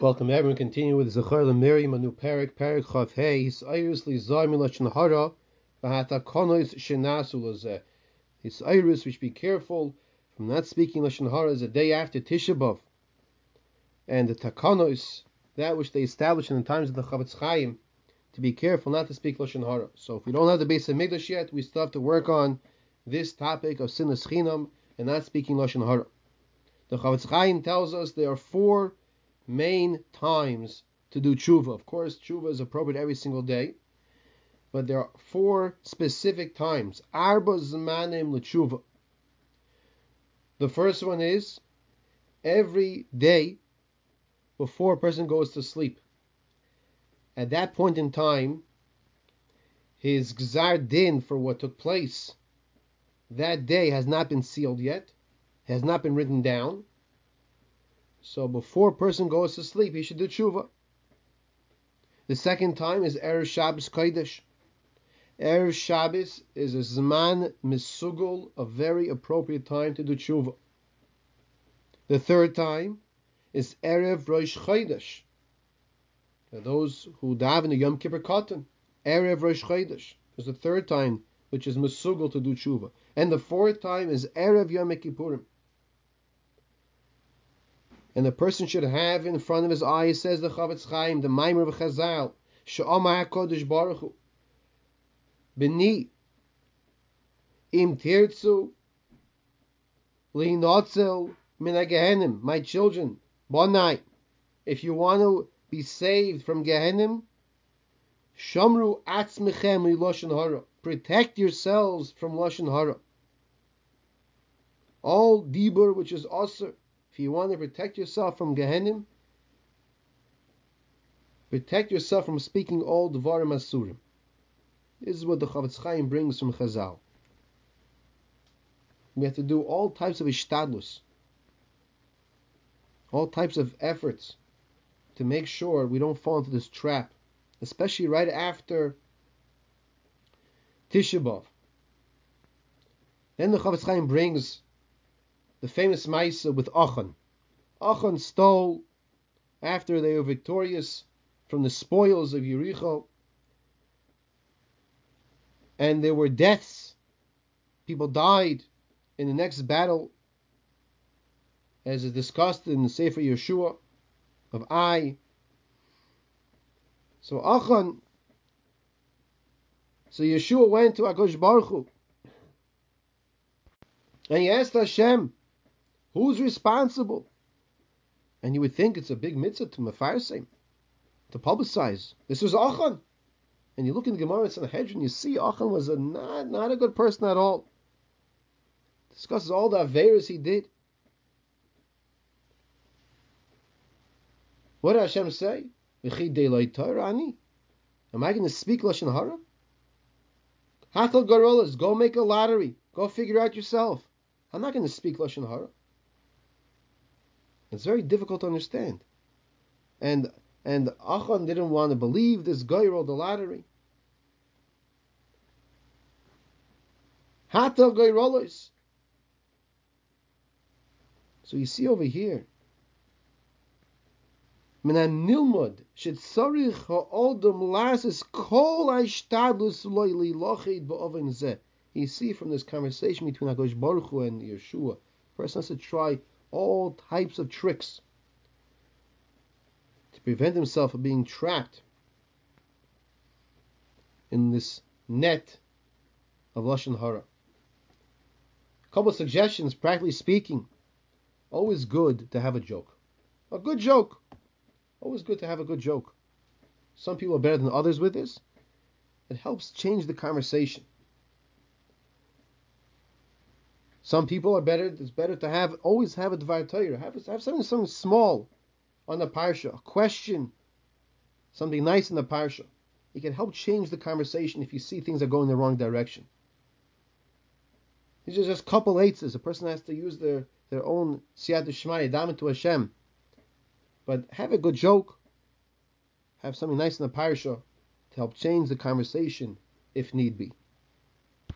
Welcome everyone. Continue with Zechar Miriam, a new parak, parak chav hey. His iris li zayim lashon hara, v'hata konois shenasu lozeh. His iris, which be careful from not speaking lashon hara, is a day after Tisha B'av. And the takonos, that which they established in the times of the Chofetz Chaim, to be careful not to speak lashon hara. So if we don't have the base of Mikdash yet, we still have to work on this topic of sinas chinam and not speaking lashon hara. The Chofetz Chaim tells us there are four main times to do tshuva. Of course, tshuva is appropriate every single day, but there are four specific times. Arba zmanim l'tshuva. The first one is every day before a person goes to sleep. At that point in time, his gzar din for what took place that day has not been sealed yet, has not been written down. So before a person goes to sleep, he should do tshuva. The second time is Erev Shabbos Kodesh. Erev Shabbos is a Zman Misugul, a very appropriate time to do tshuva. The third time is Erev Rosh Chodesh. Those who daven the Yom Kippur Katan, Erev Rosh Chodesh is the third time, which is Misugul to do tshuva. And the fourth time is Erev Yom Kippurim and the person should have in front of his eyes, says the Chofetz Chaim, the Maimer of Chazal, Sha'amar HaKodesh Baruch Hu, B'ni, Im Tirtzu, Lihinotzel, Min Gehenim, my children, Bonai, if you want to be saved from Gehenim, Shamru Atzmechem Lashon Hara, protect yourselves from Lashon Hara. All Dibur, which is if you want to protect yourself from Gehenim, protect yourself from speaking all Dvarim Asurim. This is what the Chofetz Chaim brings from Chazal. We have to do all types of ishtadlus, all types of efforts to make sure we don't fall into this trap, especially right after Tisha B'av. Then the Chofetz Chaim brings the famous Maisa with Achan. Achan stole after they were victorious from the spoils of Yericho, and there were deaths. People died in the next battle, as is discussed in the Sefer Yehoshua of Ai. So Achan, so Yehoshua went to Akosh Baruch Hu, and he asked Hashem, Who's responsible? And you would think it's a big mitzvah to mafarsim, to publicize. This was Achan. And you look in the Gemara and Sanhedrin, you see Achan was a not, not a good person at all. Discusses all the Averas he did. What did Hashem say? Am I going to speak Lashon Hara? Hatal Garolas, go make a lottery. Go figure out yourself. I'm not going to speak Lashon Hara. It's very difficult to understand. And and Achan didn't want to believe this guy rolled the lottery. Hatal goralos. So you see over here. Minan nilmod shetzarich ha'odom lasis kol ha'ishtadlus loyli lochid ba'oven zeh. You see from this conversation between Agosh Baruch Hu and Yehoshua, person has to try all types of tricks to prevent himself from being trapped in this net of Lashon Hara. A couple of suggestions, practically speaking. Always good to have a joke. A good joke. Always good to have a good joke. Some people are better than others with this. It helps change the conversation. Some people are better. It's better to have always have a dvar Torah. Have have something something small on the parsha, a question, something nice in the parsha. It can help change the conversation if you see things are going the wrong direction. These are just couple eights. A person has to use their their own siyat shmai daven to Hashem. But have a good joke. Have something nice in the parsha to help change the conversation if need be.